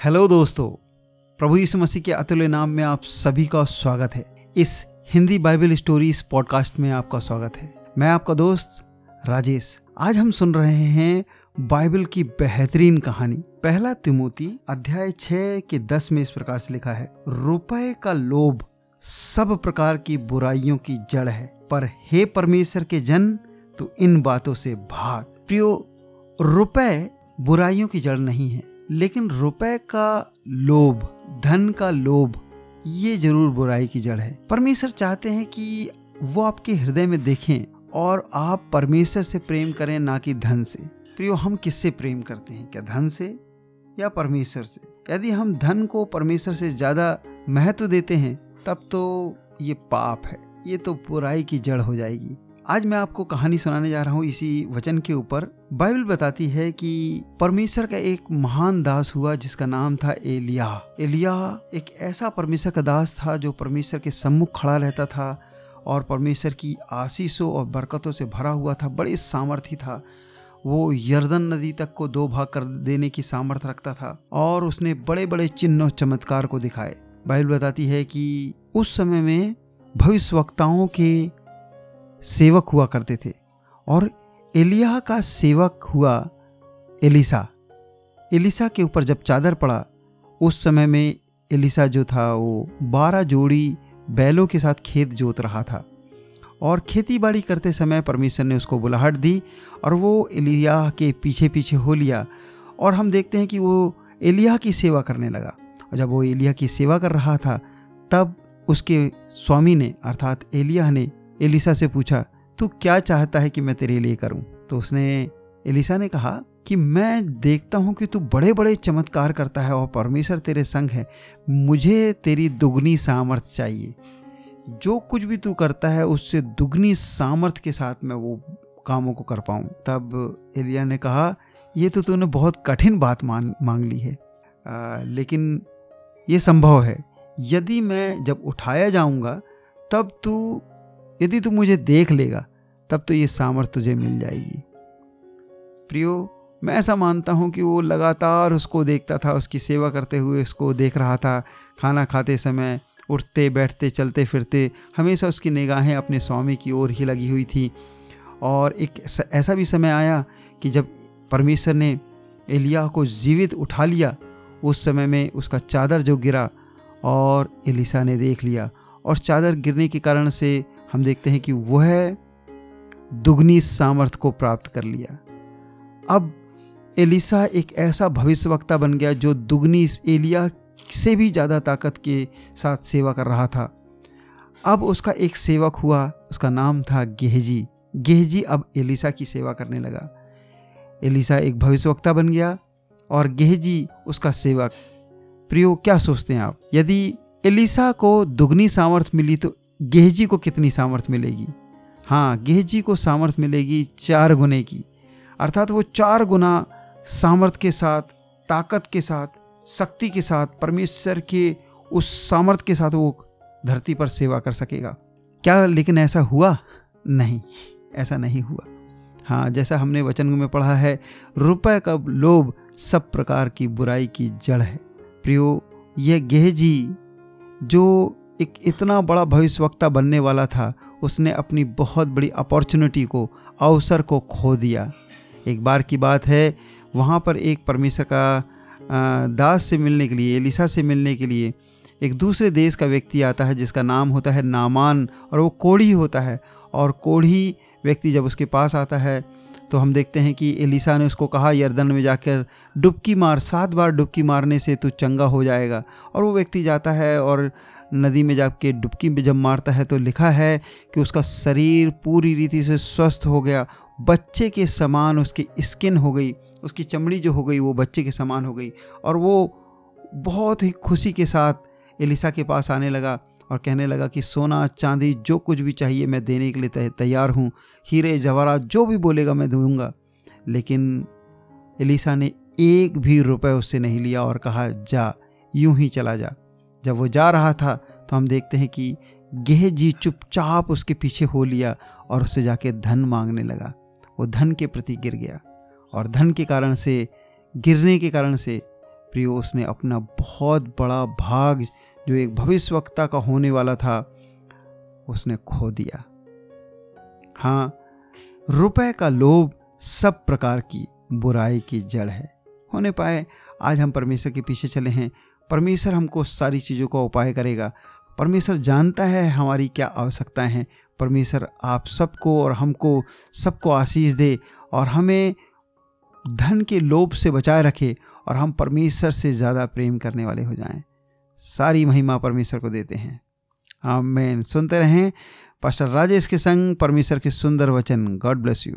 Hello दोस्तों, प्रभु यीशु मसीह के अतुल्य नाम में आप सभी का स्वागत है। इस हिंदी बाइबल स्टोरीज पॉडकास्ट में आपका स्वागत है। मैं आपका दोस्त राजेश। आज हम सुन रहे हैं बाइबल की बेहतरीन कहानी। पहला तिमोती अध्याय छह के दस में इस प्रकार से लिखा है, रुपए का लोभ सब प्रकार की बुराइयों की जड़ है, पर हे परमेश्वर के जन तो इन बातों से भाग। प्रियो, रुपए बुराइयों की जड़ नहीं है। लेकिन रुपए का लोभ, धन का लोभ, ये ज़रूर बुराई की जड़ है। परमेश्वर चाहते हैं कि वो आपके हृदय में देखें और आप परमेश्वर से प्रेम करें, ना कि धन से। प्रियो, हम किससे प्रेम करते हैं? क्या धन से या परमेश्वर से? यदि हम धन को परमेश्वर से ज़्यादा महत्व देते हैं, तब तो ये पाप है। ये तो बुराई की जड़ हो जाएगी। आज मैं आपको कहानी सुनाने जा रहा हूँ इसी वचन के ऊपर। बाइबल बताती है कि परमेश्वर का एक महान दास हुआ जिसका नाम था एलिया एलिया एक ऐसा परमेश्वर का दास था जो परमेश्वर के सम्मुख खड़ा रहता था और परमेश्वर की आशीषों और बरकतों से भरा हुआ था, बड़े सामर्थ्य था। वो यर्दन नदी तक को दो भाग कर देने की सामर्थ्य रखता था और उसने बड़े बड़े चिन्ह और चमत्कार को दिखाए। बाइबल बताती है कि उस समय में भविष्यवक्ताओं के सेवक हुआ करते थे। और एलिया का सेवक हुआ एलिसा। एलिसा के ऊपर जब चादर पड़ा, उस समय में एलिसा जो था, वो बारह जोड़ी बैलों के साथ खेत जोत रहा था। और खेती बाड़ी करते समय परमेश्वर ने उसको बुलाहट दी और वो एलिया के पीछे पीछे हो लिया और हम देखते हैं कि वो एलिया की सेवा करने लगा। और जब वो एलिया की सेवा कर रहा था, तब उसके स्वामी ने, अर्थात एलिया ने एलिसा से पूछा तू क्या चाहता है कि मैं तेरे लिए करूँ? तो उसने एलिसा ने कहा कि मैं देखता हूँ कि तू बड़े बड़े चमत्कार करता है और परमेश्वर तेरे संग है। मुझे तेरी दुगनी सामर्थ्य चाहिए। जो कुछ भी तू करता है उससे दुगनी सामर्थ्य के साथ मैं वो कामों को कर पाऊँ। तब एलिया ने कहा ये तो तूने बहुत कठिन बात मान मांग ली है। आ, लेकिन ये संभव है। यदि मैं जब उठाया जाऊँगा तब तू यदि तू मुझे देख लेगा, तब तो ये सामर्थ्य तुझे मिल जाएगी। प्रियो, मैं ऐसा मानता हूँ कि वो लगातार उसको देखता था, उसकी सेवा करते हुए उसको देख रहा था, खाना खाते समय उठते, बैठते, चलते, फिरते, हमेशा उसकी निगाहें अपने स्वामी की ओर ही लगी हुई थी। और एक ऐसा भी समय आया कि जब परमेश्वर ने एलिया को जीवित उठा लिया, उस समय में उसका चादर जो गिरा और एलिसा ने देख लिया। और चादर गिरने के कारण से हम देखते हैं कि वह दुगनी सामर्थ्य को प्राप्त कर लिया। अब एलिसा एक ऐसा भविष्यवक्ता बन गया जो दुगनी एलिया से भी ज़्यादा ताकत के साथ सेवा कर रहा था। अब उसका एक सेवक हुआ, उसका नाम था गेहजी। गेहजी अब एलिसा की सेवा करने लगा। एलिसा एक भविष्यवक्ता बन गया और गेहजी उसका सेवक। प्रियो, क्या सोचते हैं आप? यदि एलिसा को दुगनी सामर्थ्य मिली तो गेहजी को कितनी सामर्थ्य मिलेगी? हाँ गेहजी को सामर्थ्य मिलेगी चार गुने की। अर्थात वो चार गुना सामर्थ्य के साथ, ताकत के साथ, शक्ति के साथ, परमेश्वर के उस सामर्थ्य के साथ वो धरती पर सेवा कर सकेगा। क्या लेकिन ऐसा हुआ? नहीं, ऐसा नहीं हुआ। हाँ जैसा हमने वचन में पढ़ा है, रुपए का लोभ सब प्रकार की बुराई की जड़ है। प्रियो यह गेहजी, जो एक इतना बड़ा भविष्यवक्ता बनने वाला था, उसने अपनी बहुत बड़ी अपॉर्चुनिटी को, अवसर को खो दिया। एक बार की बात है, वहाँ पर एक परमेश्वर का दास से मिलने के लिए एलिसा से मिलने के लिए, एक दूसरे देश का व्यक्ति आता है, जिसका नाम होता है नामान, और वो कोढ़ी होता है। और कोढ़ी व्यक्ति जब उसके पास आता है तो हम देखते हैं कि एलिसा ने उसको कहा, यर्दन में जाकर डुबकी मार, सात बार डुबकी मारने से तू चंगा हो जाएगा। और वो व्यक्ति जाता है और नदी में जाके डुबकी में जब मारता है तो लिखा है कि उसका शरीर पूरी रीति से स्वस्थ हो गया। बच्चे के समान उसकी स्किन हो गई, उसकी चमड़ी जो हो गई वो बच्चे के समान हो गई और वो बहुत ही खुशी के साथ एलिसा के पास आने लगा और कहने लगा कि, सोना, चांदी, जो कुछ भी चाहिए मैं देने के लिए तैयार हूँ। हीरे जवाहरात जो भी बोलेगा मैं दूँगा। लेकिन एलिसा ने एक भी रुपए उससे नहीं लिया और कहा, जा, यूँ ही चला जा। जब वो जा रहा था तो हम देखते हैं कि गेह जी चुपचाप उसके पीछे हो लिया और उससे जाके धन मांगने लगा। वो धन के प्रति गिर गया और धन के कारण से, गिरने के कारण से, प्रियो, उसने अपना बहुत बड़ा भाग जो एक भविष्यवक्ता का होने वाला था, उसने खो दिया। हाँ रुपए का लोभ सब प्रकार की बुराई की जड़ है। होने पाए, आज हम परमेश्वर के पीछे चले हैं परमेश्वर हमको सारी चीज़ों का उपाय करेगा। परमेश्वर जानता है हमारी क्या आवश्यकताएँ हैं। परमेश्वर आप सबको और हमको सबको आशीष दे और हमें धन के लोभ से बचाए रखे और हम परमेश्वर से ज़्यादा प्रेम करने वाले हो जाएँ। सारी महिमा परमेश्वर को देते हैं। आमेन। सुनते रहें। पास्टर राजेश के संग परमेश्वर के सुंदर वचन। God bless you.